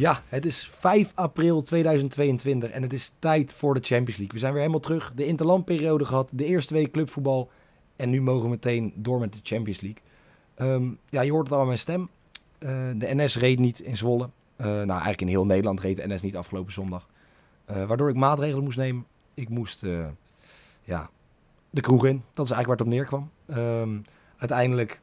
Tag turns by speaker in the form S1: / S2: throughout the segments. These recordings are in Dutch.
S1: Ja, het is 5 april 2022 en het is tijd voor de Champions League. We zijn weer helemaal terug. De interlandperiode gehad, de eerste week clubvoetbal. En nu mogen we meteen door met de Champions League. Ehm, ja, je hoort het al aan mijn stem. Uh, de NS reed niet in Zwolle. Uh, nou, eigenlijk in heel Nederland reed de NS niet afgelopen zondag. Uh, waardoor ik maatregelen moest nemen. Ik moest ja, de kroeg in. Dat is eigenlijk waar het op neerkwam. Um, uiteindelijk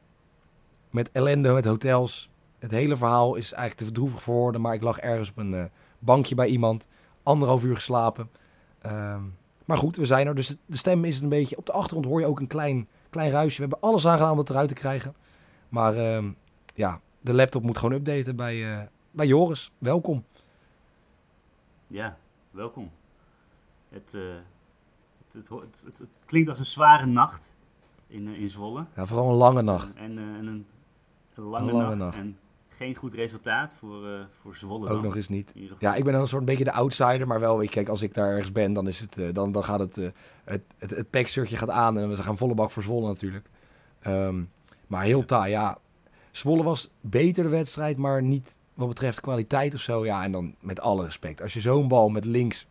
S1: met ellende, met hotels, het hele verhaal is eigenlijk te verdroevig voor woorden. Maar ik lag ergens op een uh, bankje bij iemand. Anderhalf uur geslapen. Um, maar goed, we zijn er. Dus de stem is een beetje... Op de achtergrond hoor je ook een klein, klein ruisje. We hebben alles aangedaan om het eruit te krijgen. Maar um, ja, de laptop moet gewoon updaten bij, uh, bij Joris. Welkom.
S2: Ja, welkom. Het, uh, het, het, het, klinkt als een zware nacht in, in Zwolle.
S1: Ja, vooral een lange nacht.
S2: En, en een, een lange, een lange nacht. nacht. En geen goed resultaat voor, uh, voor Zwolle.
S1: Ook nog eens niet. Ja, ik ben dan een soort beetje de outsider, maar wel, weet je, kijk, als ik daar ergens ben, dan, is het, uh, dan, dan gaat het, uh, het, het, het packshirtje gaat aan en we gaan volle bak voor Zwolle natuurlijk. Um, maar heel taai, ja. Zwolle was beter de wedstrijd, maar niet wat betreft kwaliteit of zo. Ja, en dan met alle respect. Als je zo'n bal met links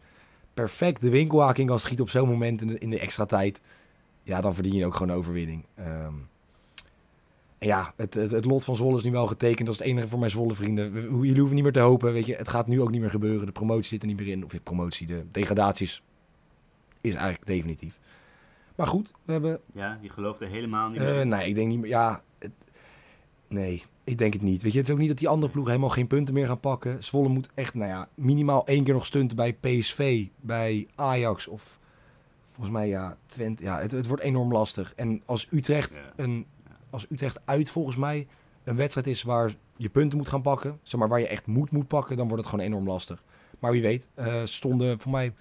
S1: perfect de winkelhaking kan schieten op zo'n moment in de, in de extra tijd, ja, dan verdien je ook gewoon overwinning. Um, en ja, het, het, het, lot van Zwolle is nu wel getekend. Dat is het enige voor mijn Zwolle vrienden. Jullie hoeven niet meer te hopen. Weet je, het gaat nu ook niet meer gebeuren. De promotie zit er niet meer in. Of de promotie, de degradaties is eigenlijk definitief. Maar goed, we hebben...
S2: Ja, je gelooft er helemaal niet
S1: meer uh, Nee, ik denk niet meer... Ja, het, nee, ik denk het niet. Weet je, het is ook niet dat die andere ploegen helemaal geen punten meer gaan pakken. Zwolle moet echt, nou ja, minimaal één keer nog stunten bij PSV, bij Ajax of... Volgens mij, ja, Twente. Ja, het, het wordt enorm lastig. En als Utrecht ja. een als Utrecht uit volgens mij een wedstrijd is waar je punten moet gaan pakken, zeg maar waar je echt moet moet pakken, dan wordt het gewoon enorm lastig. Maar wie weet, uh, stonden voor mij,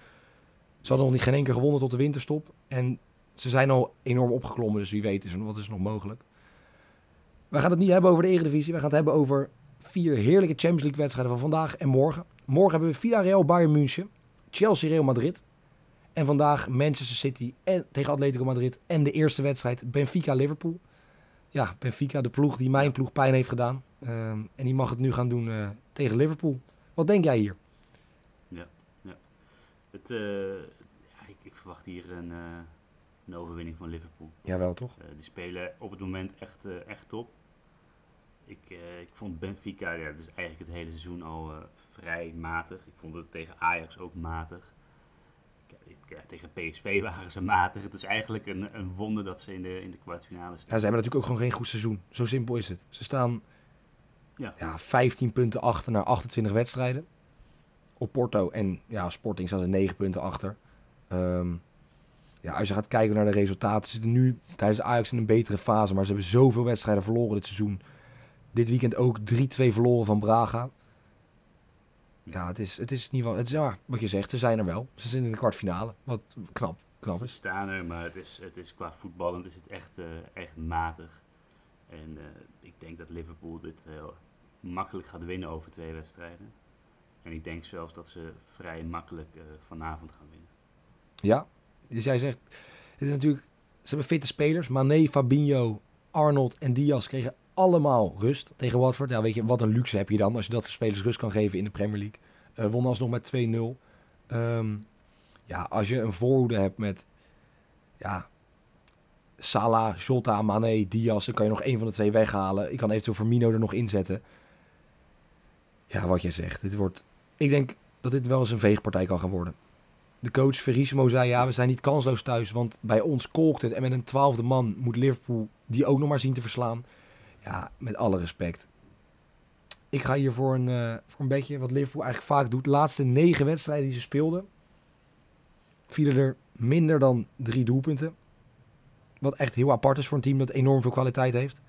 S1: ze hadden nog niet geen keer gewonnen tot de winterstop. En ze zijn al enorm opgeklommen, dus wie weet is, wat is nog mogelijk. We gaan het niet hebben over de Eredivisie, we gaan het hebben over vier heerlijke Champions League wedstrijden van vandaag en morgen. Morgen hebben we Villarreal, Bayern München, Chelsea, Real Madrid. En vandaag Manchester City en, tegen Atletico Madrid en de eerste wedstrijd Benfica, Liverpool ja, Benfica, de ploeg die mijn ploeg pijn heeft gedaan. Um, en die mag het nu gaan doen uh, tegen Liverpool. Wat denk jij hier?
S2: Ja, ja. Het, uh, ja ik, ik, verwacht hier een, uh, een, overwinning van Liverpool.
S1: Jawel, toch?
S2: die spelen op het moment echt, echt top. Ik, ik vond Benfica, ja, het is eigenlijk het hele seizoen al vrij matig. Ik vond het tegen Ajax ook matig tegen PSV waren ze matig. Het is eigenlijk een, een wonder dat ze in de, in de kwartfinale staan.
S1: Ja, ze hebben natuurlijk ook gewoon geen goed seizoen. Zo simpel is het. Ze staan ja. Ja, 15 punten achter naar 28 wedstrijden. Op Porto en ja, Sporting staan ze 9 punten achter. Um, ja, als je gaat kijken naar de resultaten, ze zitten nu tijdens Ajax in een betere fase. Maar ze hebben zoveel wedstrijden verloren dit seizoen. Dit weekend ook 3-2 verloren van Braga ja, het is, het is niet wel. Het is ja, wat je zegt, ze zijn er wel. Ze zitten in de kwartfinale. Wat knap, knap is.
S2: Ze staan er, maar het is, het is qua voetballend is het echt, uh, echt matig. En uh, ik denk dat Liverpool dit heel makkelijk gaat winnen over twee wedstrijden. En ik denk zelfs dat ze vrij makkelijk uh, vanavond gaan winnen.
S1: Ja, dus jij zegt, het is natuurlijk, ze hebben fitte spelers. Mané, Fabinho, Arnold en Diaz kregen allemaal rust tegen Watford. Ja, weet je, wat een luxe heb je dan als je dat de spelers rust kan geven in de Premier League. Uh, won alsnog met 2-0. Um, ehm, ja, als je een voorhoede hebt met ja, Salah, Jota, Mane, Diaz, dan kan je nog één van de twee weghalen. Ik kan eventueel Firmino er nog inzetten. Ja, wat je zegt. Dit wordt, ik denk dat dit wel eens een veegpartij kan gaan worden. De coach Verissimo zei, ja, we zijn niet kansloos thuis, want bij ons kolkt het. En met een twaalfde man moet Liverpool die ook nog maar zien te verslaan. Ja, met alle respect. Ik ga hier voor een, eh, voor een beetje wat Liverpool eigenlijk vaak doet. De laatste negen wedstrijden die ze speelden, vielen er minder dan drie doelpunten. Wat echt heel apart is voor een team dat enorm veel kwaliteit heeft.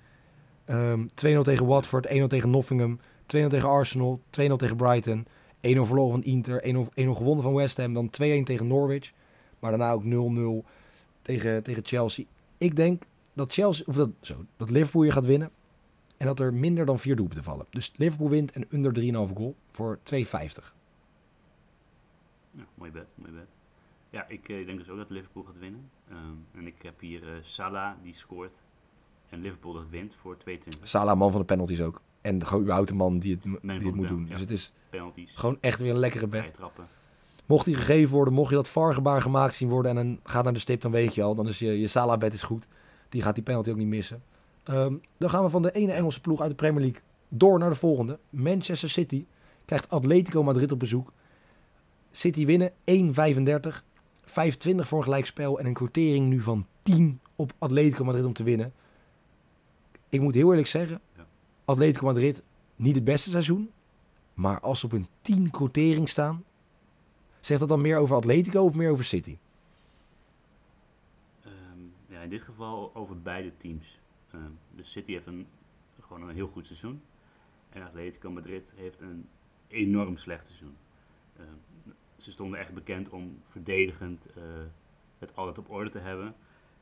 S1: Ehm 2-0 tegen Watford, 1-0 tegen Nottingham, 2-0 tegen Arsenal, 2-0 tegen Brighton, 1-0 verloren van Inter, 1-0 1-0 gewonnen van West Ham, dan 2-1 tegen Norwich, maar daarna ook 0-0 tegen, tegen Chelsea. Ik denk dat Chelsea, of dat, zo, dat Liverpool hier gaat winnen en dat er minder dan vier doelpunten vallen. Dus Liverpool wint en onder 3,5 goal voor 2,50.
S2: Ja, mooi bed, mooi bed. Ja, ik eh, denk dus ook dat Liverpool gaat winnen. Ehm, en ik heb hier eh, Salah die scoort. En Liverpool dat wint voor 22
S1: Salah, man van de penalties ook. En gewoon überhaupt de man die het, die moet doen.
S2: ja.
S1: Dus het is
S2: penalties.
S1: gewoon echt weer een lekkere bed. Mocht die gegeven worden, mocht je dat VAR-gebaar gemaakt zien worden en dan gaat naar de stip, dan weet je al. Dan is je, je Salah-bed is goed. Die gaat die penalty ook niet missen. Ehm, dan gaan we van de ene Engelse ploeg uit de Premier League door naar de volgende. Manchester City krijgt Atletico Madrid op bezoek. City winnen 1,35. 5,20 voor een gelijkspel en een quotering nu van 10 op Atletico Madrid om te winnen. Ik moet heel eerlijk zeggen. Atletico Madrid niet het beste seizoen. Maar als ze op een 10 quotering staan, Zegt dat dan meer over Atletico of meer over City?
S2: Ehm, ja, in dit geval over beide teams. Ehm, dus City heeft een, gewoon een heel goed seizoen. En Atletico Madrid heeft een enorm slecht seizoen. Ehm, ze stonden echt bekend om verdedigend eh, het altijd op orde te hebben.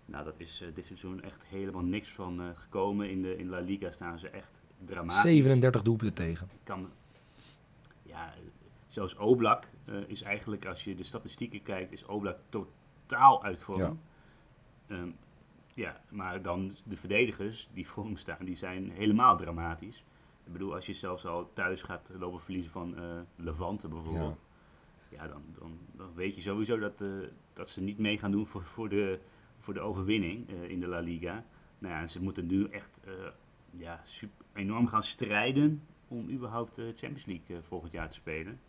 S2: Nou, dat is eh, dit seizoen echt helemaal niks van eh, gekomen. In de in La Liga staan ze echt dramatisch.
S1: 37 doelpunten tegen.
S2: Kan, ja, zelfs Oblak is eigenlijk, als je de statistieken kijkt, is Oblak totaal uit vorm.
S1: Ja.
S2: Ehm, ja, maar dan de verdedigers die voor hem staan, die zijn helemaal dramatisch. Ik bedoel, als je zelfs al thuis gaat lopen verliezen van eh, Levante bijvoorbeeld. Ja, dan, dan, dan weet je sowieso dat, eh, dat ze niet mee gaan doen voor, voor, de, voor de overwinning eh, in de La Liga. Nou ja, ze moeten nu echt ja, super, enorm gaan strijden om überhaupt de Champions League volgend jaar te spelen.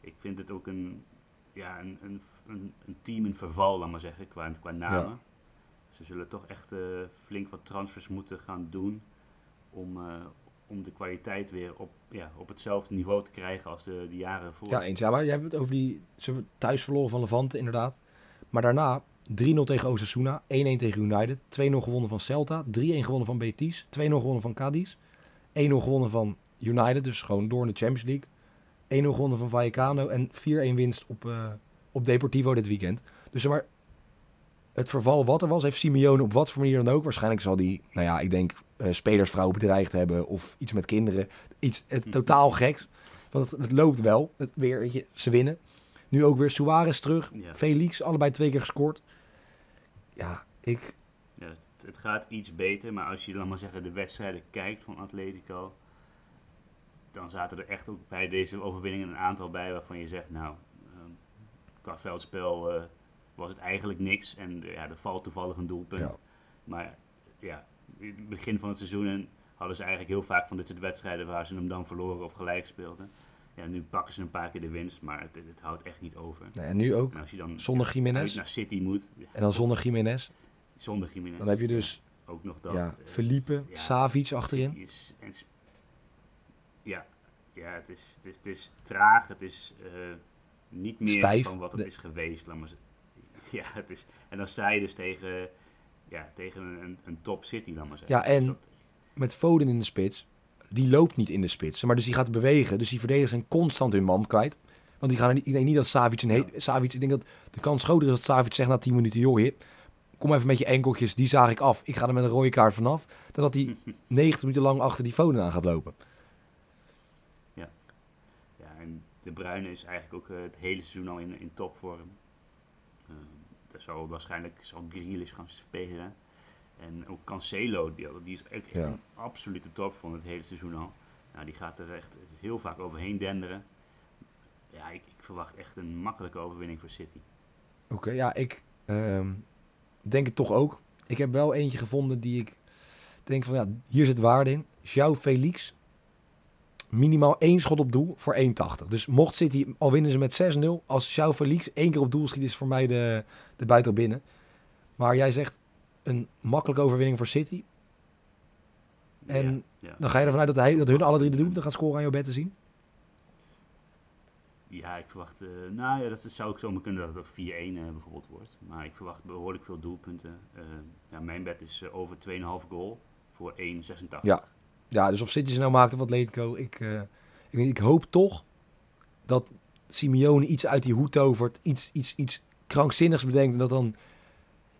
S2: Ik vind het ook een, ja, een, een, een, een team in verval, laat maar zeggen, qua, qua namen.
S1: Ja.
S2: Ze zullen toch echt eh, flink wat transfers moeten gaan doen om, eh, om de kwaliteit weer op, ja, op hetzelfde niveau te krijgen als de, de jaren voor.
S1: Ja, eens. Ja, maar jij hebt het over die ze thuis verloren van Levante, inderdaad. Maar daarna 3-0 tegen Osasuna, 1-1 tegen United, 2-0 gewonnen van Celta, 3-1 gewonnen van Betis, 2-0 gewonnen van Cadiz, 1-0 gewonnen van United, dus gewoon door in de Champions League. 1-0 gewonnen van Vallecano en 4-1 winst op, eh, op Deportivo dit weekend. Dus maar, het verval wat er was, heeft Simeone op wat voor manier dan ook. Waarschijnlijk zal die, nou ja, ik denk eh spelersvrouwen bedreigd hebben of iets met kinderen. Iets het,
S2: Hm.
S1: totaal geks. Want het, het loopt wel. Het, weer, weet je, ze winnen. Nu ook weer Suarez terug.
S2: Ja.
S1: Felix, allebei twee keer gescoord. Ja, ik...
S2: Ja, het, het gaat iets beter, maar als je dan maar zeggen de wedstrijden kijkt van Atletico, dan zaten er echt ook bij deze overwinningen een aantal bij waarvan je zegt, nou, ehm, qua veldspel eh, was het eigenlijk niks en eh, ja, er valt toevallig een doelpunt.
S1: Ja.
S2: Maar ja, in het begin van het seizoen en hadden ze eigenlijk heel vaak van dit soort wedstrijden waar ze hem dan verloren of gelijk speelden. Ja, nu pakken ze een paar keer de winst, maar het, het houdt echt niet over.
S1: Nou, en nu ook
S2: En als je dan
S1: zonder Jiménez.
S2: naar City moet, ja,
S1: En dan zonder Jiménez.
S2: zonder Jiménez.
S1: Dan heb je dus
S2: ook nog dat.
S1: ja,
S2: eh,
S1: Felipe,
S2: ja,
S1: Savic achterin.
S2: Is, en, ja, ja het, is, het, is, het is traag. Het is eh, niet meer
S1: Stijf.
S2: van wat het
S1: De-
S2: is geweest. Laat maar. Ja, het is, en dan sta je dus tegen, ja, tegen een, een, top City, laat maar zeggen.
S1: Ja, en-
S2: Dus
S1: Met Foden in de spits. Die loopt niet in de spits. Maar dus die gaat bewegen. Dus die verdedigers zijn constant hun man kwijt. Want die gaan er niet, ik denk niet dat Savic een he- Savic, ik denk dat de kans groter is dat Savic zegt na 10 minuten, joh, hip, kom even met je enkeltjes, die zaag ik af. Ik ga er met een rode kaart vanaf. Dan dat hij 90 minuten lang achter die Foden aan gaat lopen.
S2: Ja, en De Bruyne is eigenlijk ook eh, het hele seizoen al in, in topvorm. Uh, daar zal waarschijnlijk zal Grealish gaan spelen. En ook Cancelo, die, die is echt
S1: Ja.
S2: een absolute topvorm het hele seizoen al. Nou, die gaat er echt heel vaak overheen denderen. Ja, ik, ik verwacht echt een makkelijke overwinning voor City.
S1: Oké, ja, ik ehm, denk het toch ook. Ik heb wel eentje gevonden die ik denk van, ja, hier zit waarde in. João Felix, minimaal één schot op doel voor 1,80. Dus mocht City, al winnen ze met 6-0, als João Felix één keer op doel schiet, is voor mij de, de buiten binnen. Maar jij zegt een makkelijke overwinning voor City. En
S2: Ja, ja.
S1: dan ga je ervan uit dat, hij, dat hun alle drie de doelpunten gaan scoren aan jouw bed te zien?
S2: Ja, ik verwacht, eh, nou ja, dat zou ook zomaar kunnen dat het ook 4-1 eh, bijvoorbeeld wordt. Maar ik verwacht behoorlijk veel doelpunten. Eh, ja, mijn bet is over 2,5 goal voor 1,86.
S1: Ja. Ja, dus of City ze nou maakt of Atletico, ik, eh, ik, ik hoop toch dat Simeone iets uit die hoed tovert, iets, iets, iets krankzinnigs bedenkt en dat dan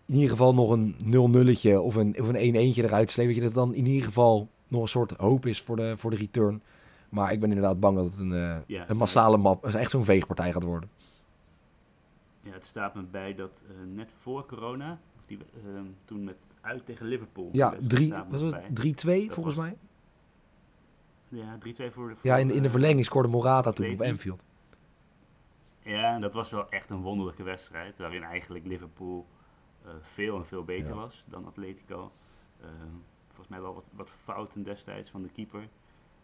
S1: in ieder geval nog een 0-nulletje of een, of een 1-1'tje eruit sleept. Weet je, dat dan in ieder geval nog een soort hoop is voor de, voor de return. Maar ik ben inderdaad bang dat het een, eh,
S2: Ja,
S1: een massale map, echt zo'n veegpartij gaat worden.
S2: Ja, het staat me bij dat eh, net voor corona, die, eh, toen met uit tegen Liverpool.
S1: Ja,
S2: wedstrijd
S1: drie,
S2: staat me
S1: was
S2: bij.
S1: het 3-2
S2: Dat
S1: volgens
S2: was-
S1: mij.
S2: Ja, 3-2 voor de...
S1: Ja, in, in de verlenging scoorde Morata toen op. Anfield.
S2: Ja, en dat was wel echt een wonderlijke wedstrijd. Waarin eigenlijk Liverpool eh, veel en veel beter
S1: Ja.
S2: was dan Atletico. Eh, volgens mij wel wat, wat fouten destijds van de keeper.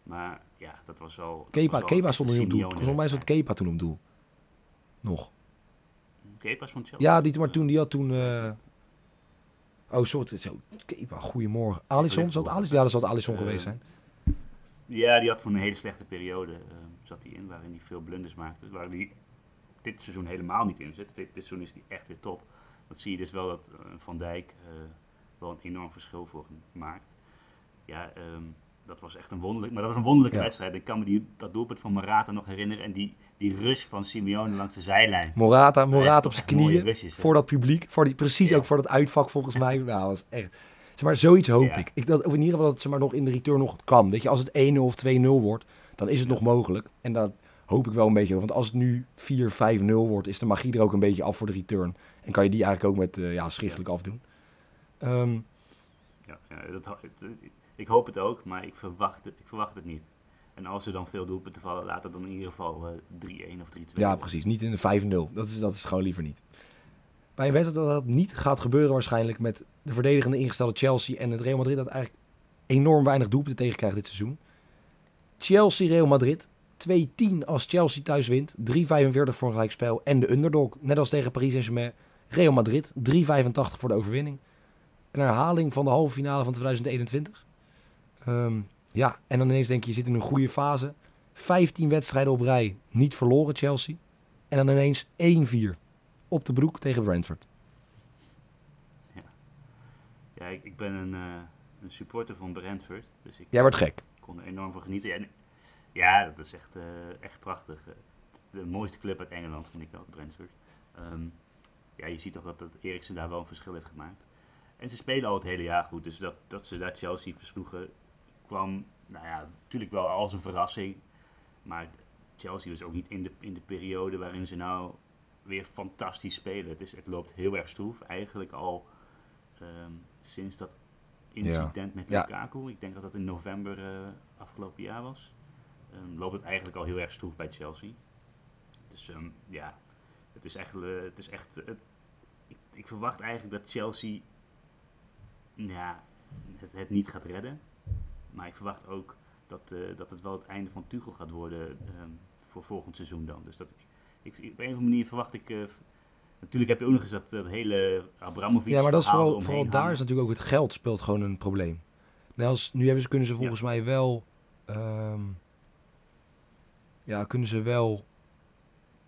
S2: Maar ja, dat was dat
S1: Kepa,
S2: was
S1: Kepa stond op doel. Volgens mij
S2: wedstrijd.
S1: Kepa toen op doel. Nog.
S2: Kepa is van Chelsea.
S1: Ja, die, maar toen, die had toen... eh, Oh, soort, zo, Kepa, goedemorgen. Alisson, het Alisson? Ja, dat het Alisson
S2: Eh,
S1: geweest zijn.
S2: Ja, die had voor een hele slechte periode eh, zat hij in, waarin hij veel blunders maakte. Waar hij dit seizoen helemaal niet in zit. Dit, dit seizoen is hij echt weer top. Dat zie je dus wel dat eh, Van Dijk eh, wel een enorm verschil voor hem maakt. Ja, ehm, dat was echt een wonderlijk, maar dat was een wonderlijke
S1: Ja.
S2: wedstrijd. Ik kan me die, dat doelpunt van Morata nog herinneren en die, die rush van Simeone langs de zijlijn.
S1: Morata, Morata op zijn knieën.
S2: rushes.
S1: Voor dat publiek. Voor die, precies
S2: Ja.
S1: ook voor dat uitvak volgens mij. Nou, was echt... Zeg maar, zoiets hoop
S2: Ja.
S1: ik. ik dat, of in ieder geval dat het ze maar nog in de return nog kan. Weet je, als het 1-0 of 2-0 wordt, dan is het
S2: Ja.
S1: nog mogelijk. En dat hoop ik wel een beetje. Want als het nu 4-5-0 wordt, is de magie er ook een beetje af voor de return. En kan je die eigenlijk ook met eh, ja, schriftelijk afdoen. Ehm,
S2: Ja, ja, dat, het, ik hoop het ook, maar ik verwacht het, ik verwacht het niet. En als er dan veel doelpunten vallen, laat het dan in ieder geval eh 3-1 of 3-2
S1: Ja, precies. Niet in de 5-0. Dat is, dat is gewoon liever niet. Bij een wedstrijd dat dat niet gaat gebeuren waarschijnlijk met de verdedigende ingestelde Chelsea en het Real Madrid dat eigenlijk enorm weinig doelpunten tegenkrijgt dit seizoen. Chelsea-Real Madrid. 2-10 als Chelsea thuis wint. 3-45 voor een gelijkspel. En de underdog, net als tegen Paris Saint-Germain. Real Madrid. 3-85 voor de overwinning. Een herhaling van de halve finale van 2021. Ehm, ja, en dan ineens denk je, je zit in een goede fase. 15 wedstrijden op rij. Niet verloren Chelsea. En dan ineens 1-4 op de broek tegen Brentford.
S2: Ja, ik, ik ben een, eh, een supporter van Brentford, dus ik
S1: Jij wordt gek.
S2: kon er enorm van genieten. En, ja, dat is echt, eh, echt prachtig. Eh, De mooiste club uit Engeland vind ik dat, Brentford. Ehm, ja, je ziet toch dat, dat Eriksen daar wel een verschil heeft gemaakt. En ze spelen al het hele jaar goed, dus dat, dat ze daar Chelsea versloegen kwam, nou ja, natuurlijk wel als een verrassing. Maar Chelsea was ook niet in de, in de periode waarin ze nou weer fantastisch spelen. Het, is, het loopt heel erg stroef, eigenlijk al ehm, sinds dat incident met
S1: Ja.
S2: Lukaku. Ik denk dat dat in november eh, afgelopen jaar was. Ehm, loopt het eigenlijk al heel erg stroef bij Chelsea. Dus ehm, ja, het is echt, eh, het is echt het- ik, ik verwacht eigenlijk dat Chelsea ja, het, het niet gaat redden. Maar ik verwacht ook dat, eh, dat het wel het einde van Tuchel gaat worden ehm, voor volgend seizoen dan. Dus dat, ik, ik, op een of andere manier verwacht ik... eh, natuurlijk heb je ook nog eens dat, dat hele Abramovic
S1: Ja, maar dat is vooral, vooral daar is natuurlijk ook het geld speelt gewoon een probleem. Net als, nu hebben ze, kunnen ze volgens mij wel... ehm, ja, kunnen ze wel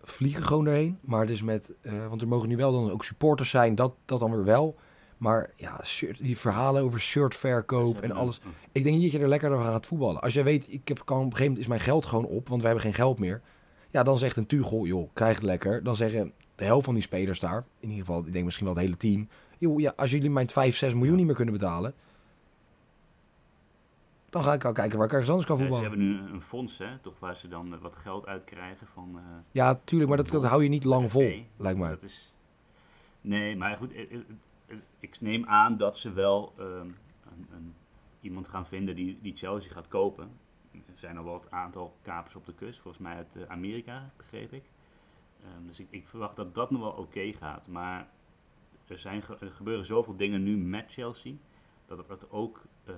S1: vliegen gewoon erheen. Maar het is met... eh, want er mogen nu wel dan ook supporters zijn. Dat, dat dan weer wel. Maar ja, shirt, die verhalen over shirtverkoop en alles. Ik denk niet dat je er lekker door gaat voetballen. Als jij weet, ik heb, kan, op een gegeven moment is mijn geld gewoon op, want wij hebben geen geld meer. Ja, dan zegt een Tuchel, joh, krijg het lekker. Dan zeggen de helft van die spelers daar, in ieder geval, ik denk misschien wel het hele team. Joh, ja, als jullie mijn 5, 6 miljoen niet meer kunnen betalen, dan ga ik al kijken waar ik ergens anders kan
S2: Ja, ze
S1: voetballen.
S2: hebben nu een fonds, hè, toch, waar ze dan eh, wat geld uitkrijgen van... eh,
S1: Ja, tuurlijk, maar dat, dat hou je niet lang vol, lijkt mij.
S2: Dat is... Nee, maar goed, eh, ik neem aan dat ze wel ehm, een, een, iemand gaan vinden die, die Chelsea gaat kopen. Er zijn al wel het aantal kapers op de kust, volgens mij uit eh, Amerika, begreep ik. Ehm, dus ik, ik verwacht dat dat nog wel oké gaat. Maar er, zijn, ge- er gebeuren zoveel dingen nu met Chelsea, dat het, dat ook eh,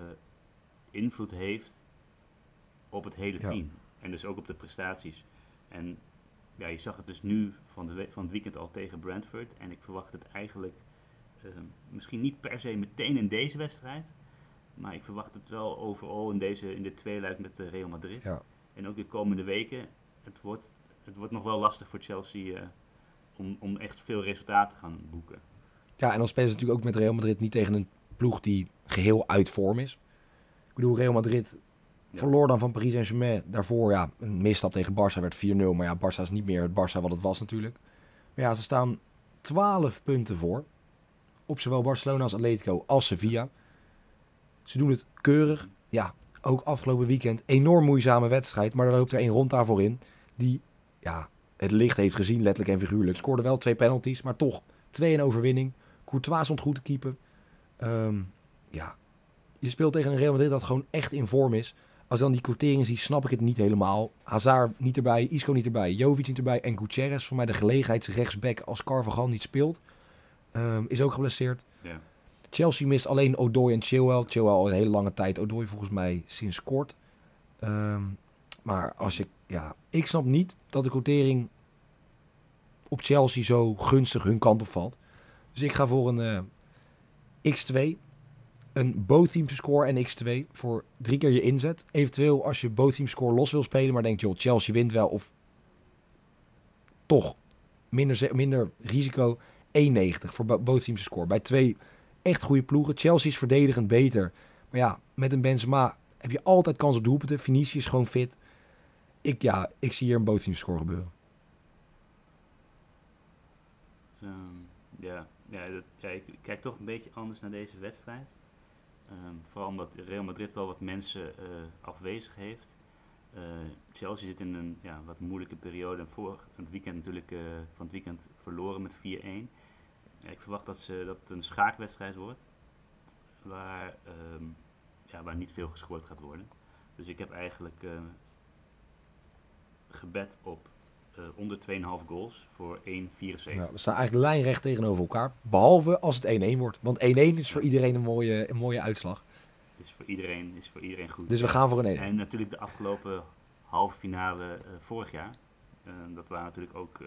S2: invloed heeft op het hele
S1: Ja.
S2: team. En dus ook op de prestaties. En ja, je zag het dus nu van, de van het weekend al tegen Brentford. En ik verwacht het eigenlijk ehm, misschien niet per se meteen in deze wedstrijd. Maar ik verwacht het wel overal in, deze, in de tweeluik met eh, Real Madrid.
S1: Ja.
S2: En ook de komende weken. Het wordt, het wordt nog wel lastig voor Chelsea eh, om, om echt veel resultaten te gaan boeken.
S1: Ja, en dan spelen ze natuurlijk ook met Real Madrid niet tegen een ploeg die geheel uit vorm is. Ik bedoel, Real Madrid
S2: Ja.
S1: verloor dan van Paris Saint-Germain. Daarvoor, ja, een misstap tegen Barça werd 4-0. Maar ja, Barça is niet meer het Barça wat het was natuurlijk. Maar ja, ze staan 12 punten voor. Op zowel Barcelona als Atletico als Sevilla. Ze doen het keurig. Ja, ook afgelopen weekend. Enorm moeizame wedstrijd. Maar er loopt er één rond daarvoor in. Die, ja, het licht heeft gezien, letterlijk en figuurlijk. Scoorde wel twee penalties, maar toch 2-1 overwinning. Courtois stond goed te keeper. Ehm, ja, je speelt tegen een Real Madrid dat gewoon echt in vorm is. Als dan die quoteringen zie, snap ik het niet helemaal. Hazard niet erbij, Isco niet erbij, Jovic niet erbij en Gutierrez, voor mij de gelegenheidsrechtsback als Carvajal niet speelt, ehm, is ook geblesseerd.
S2: Ja.
S1: Chelsea mist alleen Odoi en Chilwell. Chilwell al een hele lange tijd, Odoi volgens mij sinds kort. Ehm, maar als je, ja, ik snap niet dat de quotering op Chelsea zo gunstig hun kant op valt. Dus ik ga voor een eh, x2, een both teams score en x2 voor drie keer je inzet. Eventueel als je both teams score los wil spelen, maar denkt joh, Chelsea wint wel of toch minder, minder risico 1,90 voor bo- both teams score. Bij twee echt goede ploegen. Chelsea is verdedigend beter. Maar ja, met een Benzema heb je altijd kans op doelpunten. Vinicius is gewoon fit. Ik, ja, ik zie hier een both teams score gebeuren.
S2: Ehm, ja, ja, dat, ik kijk toch een beetje anders naar deze wedstrijd. Ehm, vooral omdat Real Madrid wel wat mensen eh, afwezig heeft. Eh, Chelsea zit in een ja, wat moeilijke periode. En voor het weekend natuurlijk eh, van het weekend verloren met 4-1. Ik verwacht dat, ze, dat het een schaakwedstrijd wordt. Waar, ehm, ja, waar niet veel gescoord gaat worden. Dus ik heb eigenlijk eh, gebed op eh, onder 2,5 goals voor 1,74.
S1: Ja, we staan eigenlijk lijnrecht tegenover elkaar. Behalve als het 1-1 wordt. Want 1-1 is voor iedereen een mooie, een mooie uitslag.
S2: Is voor iedereen, is voor iedereen goed.
S1: Dus we gaan voor een 1-1.
S2: En natuurlijk de afgelopen halve finale eh, vorig jaar. Dat waren natuurlijk ook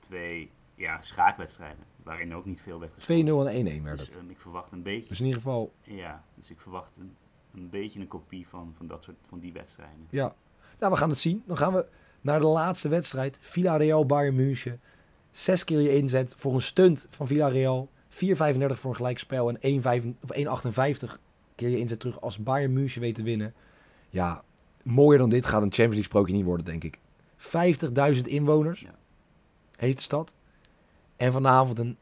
S2: twee ja, schaakwedstrijden. Waarin ook niet veel werd
S1: 2-0
S2: gescoord.
S1: en 1-1 werd
S2: Dus
S1: het.
S2: ehm, ik verwacht een beetje,
S1: Dus in ieder geval,
S2: ja, dus ik verwacht een, een beetje een kopie van, van dat soort van die wedstrijden.
S1: ja. Nou, we gaan het zien. Dan gaan we naar de laatste wedstrijd. Villarreal Bayern München. Zes keer je inzet voor een stunt van Villarreal. 4,35 voor een gelijkspel. En 1,5 of 1,58 keer je inzet terug als Bayern München weet te winnen. Ja, mooier dan dit gaat een Champions League sprookje niet worden, denk ik. 50.000 inwoners
S2: Ja.
S1: heeft de stad. En vanavond een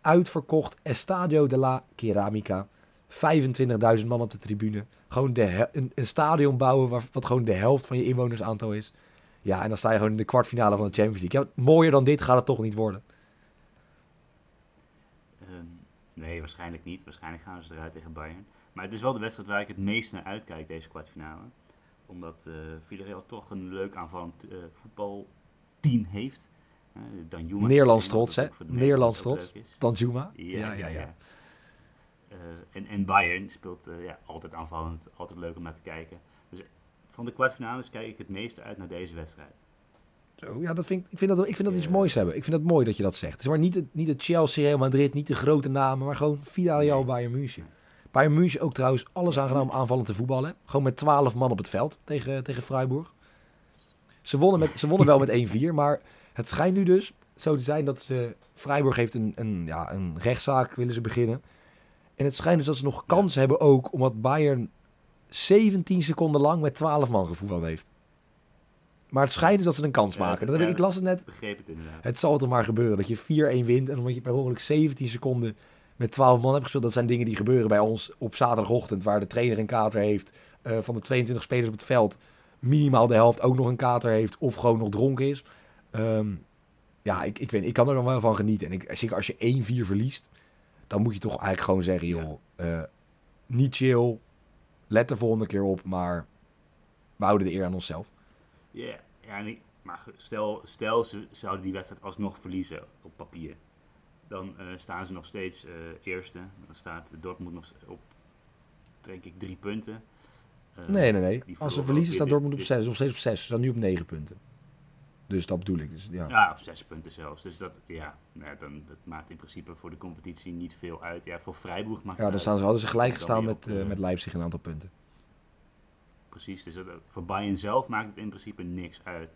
S1: uitverkocht Estadio de la Ceramica. 25.000 man op de tribune. Gewoon de een, stadion bouwen waar, wat gewoon de helft van je inwonersaantal is. Ja, en dan sta je gewoon in de kwartfinale van de Champions League. Ja, mooier dan dit gaat het toch niet worden.
S2: Ehm, nee, waarschijnlijk niet. Waarschijnlijk gaan ze eruit tegen Bayern. Maar het is wel de wedstrijd waar ik het meest naar uitkijk, deze kwartfinale. Omdat eh Villarreal toch een leuk aanvallend eh, voetbalteam heeft. Danjuma
S1: Nederlands
S2: er
S1: trots, hè? Nederlands trots.
S2: leuk is.
S1: Danjuma.
S2: Ja, ja, ja. Eh, en, en Bayern speelt eh, ja, altijd aanvallend, altijd leuk om naar te kijken. Dus van de kwartfinales kijk ik het meeste uit naar deze wedstrijd.
S1: Zo, ja, dat vind, ik ik vind dat, ik vind dat iets moois hebben. Ik vind het mooi dat je dat zegt. Het is maar niet het, niet het Chelsea, Real Madrid, niet de grote namen, maar gewoon Villarreal,
S2: Nee.
S1: Bayern München. Bayern München ook trouwens alles aan gedaan om aanvallend te voetballen. Gewoon met 12 man op het veld tegen, tegen Freiburg. Ze wonnen, met, ze wonnen wel met 1-4, maar het schijnt nu dus zo te zijn dat ze... Freiburg heeft een, een, ja, een rechtszaak, willen ze beginnen. En het schijnt dus dat ze nog kans hebben ook, omdat Bayern 17 seconden lang met 12 man gevoetbald heeft. Maar het schijnt dus dat ze een kans maken. Dat heb ik, las het net.
S2: Begreep het inderdaad.
S1: Het zal toch maar gebeuren dat je 4-1 wint en omdat je per ongeluk 17 seconden met 12 man hebt gespeeld. Dat zijn dingen die gebeuren bij ons op zaterdagochtend, waar de trainer een kater heeft. eh, van de 22 spelers op het veld minimaal de helft ook nog een kater heeft of gewoon nog dronken is. Ehm, ja, ik, ik, weet, ik kan er dan wel van genieten. En ik, zeker als je 1-4 verliest, dan moet je toch eigenlijk gewoon zeggen, joh, eh, niet chill, let de volgende keer op, maar we houden de eer aan onszelf.
S2: Ja, ja maar stel, stel ze zouden die wedstrijd alsnog verliezen op papier. Dan eh, staan ze nog steeds eh, eerste. Dan staat Dortmund nog op, denk ik, drie punten.
S1: Nee, nee, nee. Als ze verliezen staat Dortmund op 6, nog steeds op 6. Ze staan nu op 9 punten. Dus dat bedoel ik. Dus, ja.
S2: Ja, of zes punten zelfs. Dus dat, ja, nou, dan, dat maakt in principe voor de competitie niet veel uit. Ja, voor Freiburg maakt
S1: ja, dan staan ze, hadden ze gelijk gestaan met,
S2: op,
S1: eh, met Leipzig een aantal punten.
S2: Precies, dus dat, voor Bayern zelf maakt het in principe niks uit.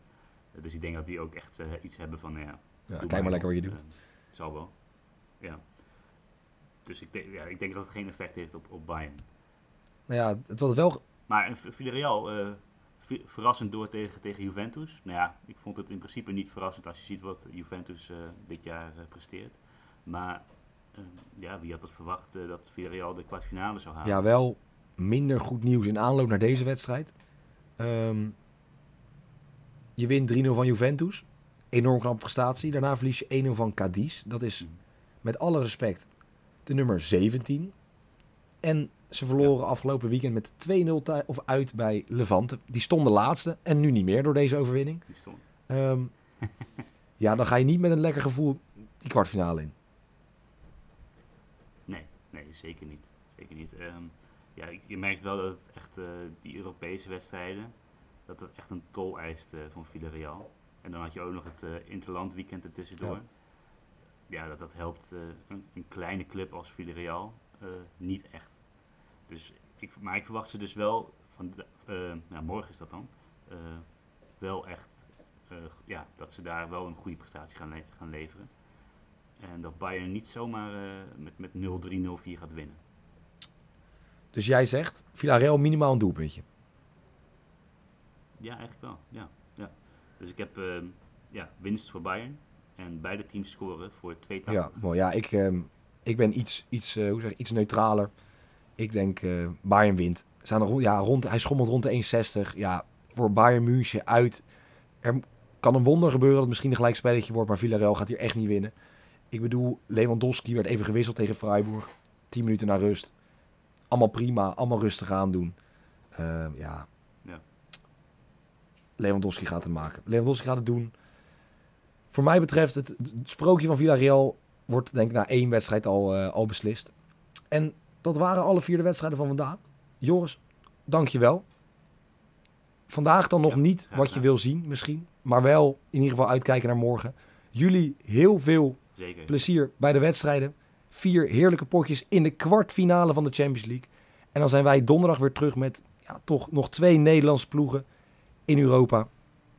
S2: Dus ik denk dat die ook echt eh, iets hebben van, nou ja,
S1: Ja, kijk maar lekker wat je doet.
S2: het zal wel. Ja. Dus ik denk, ja, ik denk dat het geen effect heeft op, op Bayern.
S1: Nou ja, het was wel...
S2: Maar Villarreal, vi- verrassend door tegen, tegen Juventus. Nou ja, ik vond het in principe niet verrassend als je ziet wat Juventus eh, dit jaar eh, presteert. Maar eh, ja, wie had het verwacht eh, dat Villarreal de kwartfinale zou halen?
S1: Ja, wel minder goed nieuws in aanloop naar deze wedstrijd. Ehm, je wint 3-0 van Juventus. Enorm knappe prestatie. Daarna verlies je 1-0 van Cadiz. Dat is
S2: Mhm.
S1: met alle respect de nummer 17. En ze verloren afgelopen weekend met 2-0 thui- of uit bij Levante. Die stonden laatste en nu niet meer door deze overwinning. Ehm, ja, dan ga je niet met een lekker gevoel die kwartfinale in.
S2: Nee, nee, zeker niet. Zeker niet. Ehm, ja, je merkt wel dat het echt, eh, die Europese wedstrijden, dat het echt een tol eist eh, van Villarreal. En dan had je ook nog het eh Interland weekend ertussendoor. Ja, dat, dat helpt een, een kleine club als Villarreal niet echt. Dus ik, maar ik verwacht ze dus wel, van, de- eh, nou, morgen is dat dan, eh, wel echt, eh, ja, dat ze daar wel een goede prestatie gaan, le- gaan leveren. En dat Bayern niet zomaar met, met 0-3, 0-4 gaat winnen.
S1: Dus jij zegt, Villarreal minimaal een doelpuntje.
S2: Ja, eigenlijk wel. Ja, ja. Dus ik heb ja, winst voor Bayern. En beide teams scoren voor 2,80.
S1: Ja, mooi. Ja, ik, ehm, ik ben iets, iets, hoe zeg, ik, iets neutraler. Ik denk eh Bayern wint. Staan er, ja, rond, hij schommelt rond de 1,60. Ja, voor Bayern München uit. Er kan een wonder gebeuren dat het misschien een gelijkspelletje wordt. Maar Villarreal gaat hier echt niet winnen. Ik bedoel, Lewandowski werd even gewisseld tegen Freiburg. 10 minuten na rust. Allemaal prima. Allemaal rustig aandoen. Ehm, ja.
S2: Ja.
S1: Lewandowski gaat het maken. Lewandowski gaat het doen. Voor mij betreft, het, het sprookje van Villarreal wordt denk ik na één wedstrijd al, eh, al beslist. En dat waren alle vier de wedstrijden van vandaag. Joris, dank je wel. Vandaag dan nog
S2: Ja,
S1: niet wat je wil zien misschien. Maar wel in ieder geval uitkijken naar morgen. Jullie heel veel
S2: Zeker.
S1: plezier bij de wedstrijden. Vier heerlijke potjes in de kwartfinale van de Champions League. En dan zijn wij donderdag weer terug met ja, toch nog twee Nederlandse ploegen in Europa.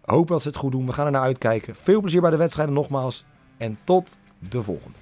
S1: Hopen dat ze het goed doen. We gaan er naar uitkijken. Veel plezier bij de wedstrijden nogmaals. En tot de volgende.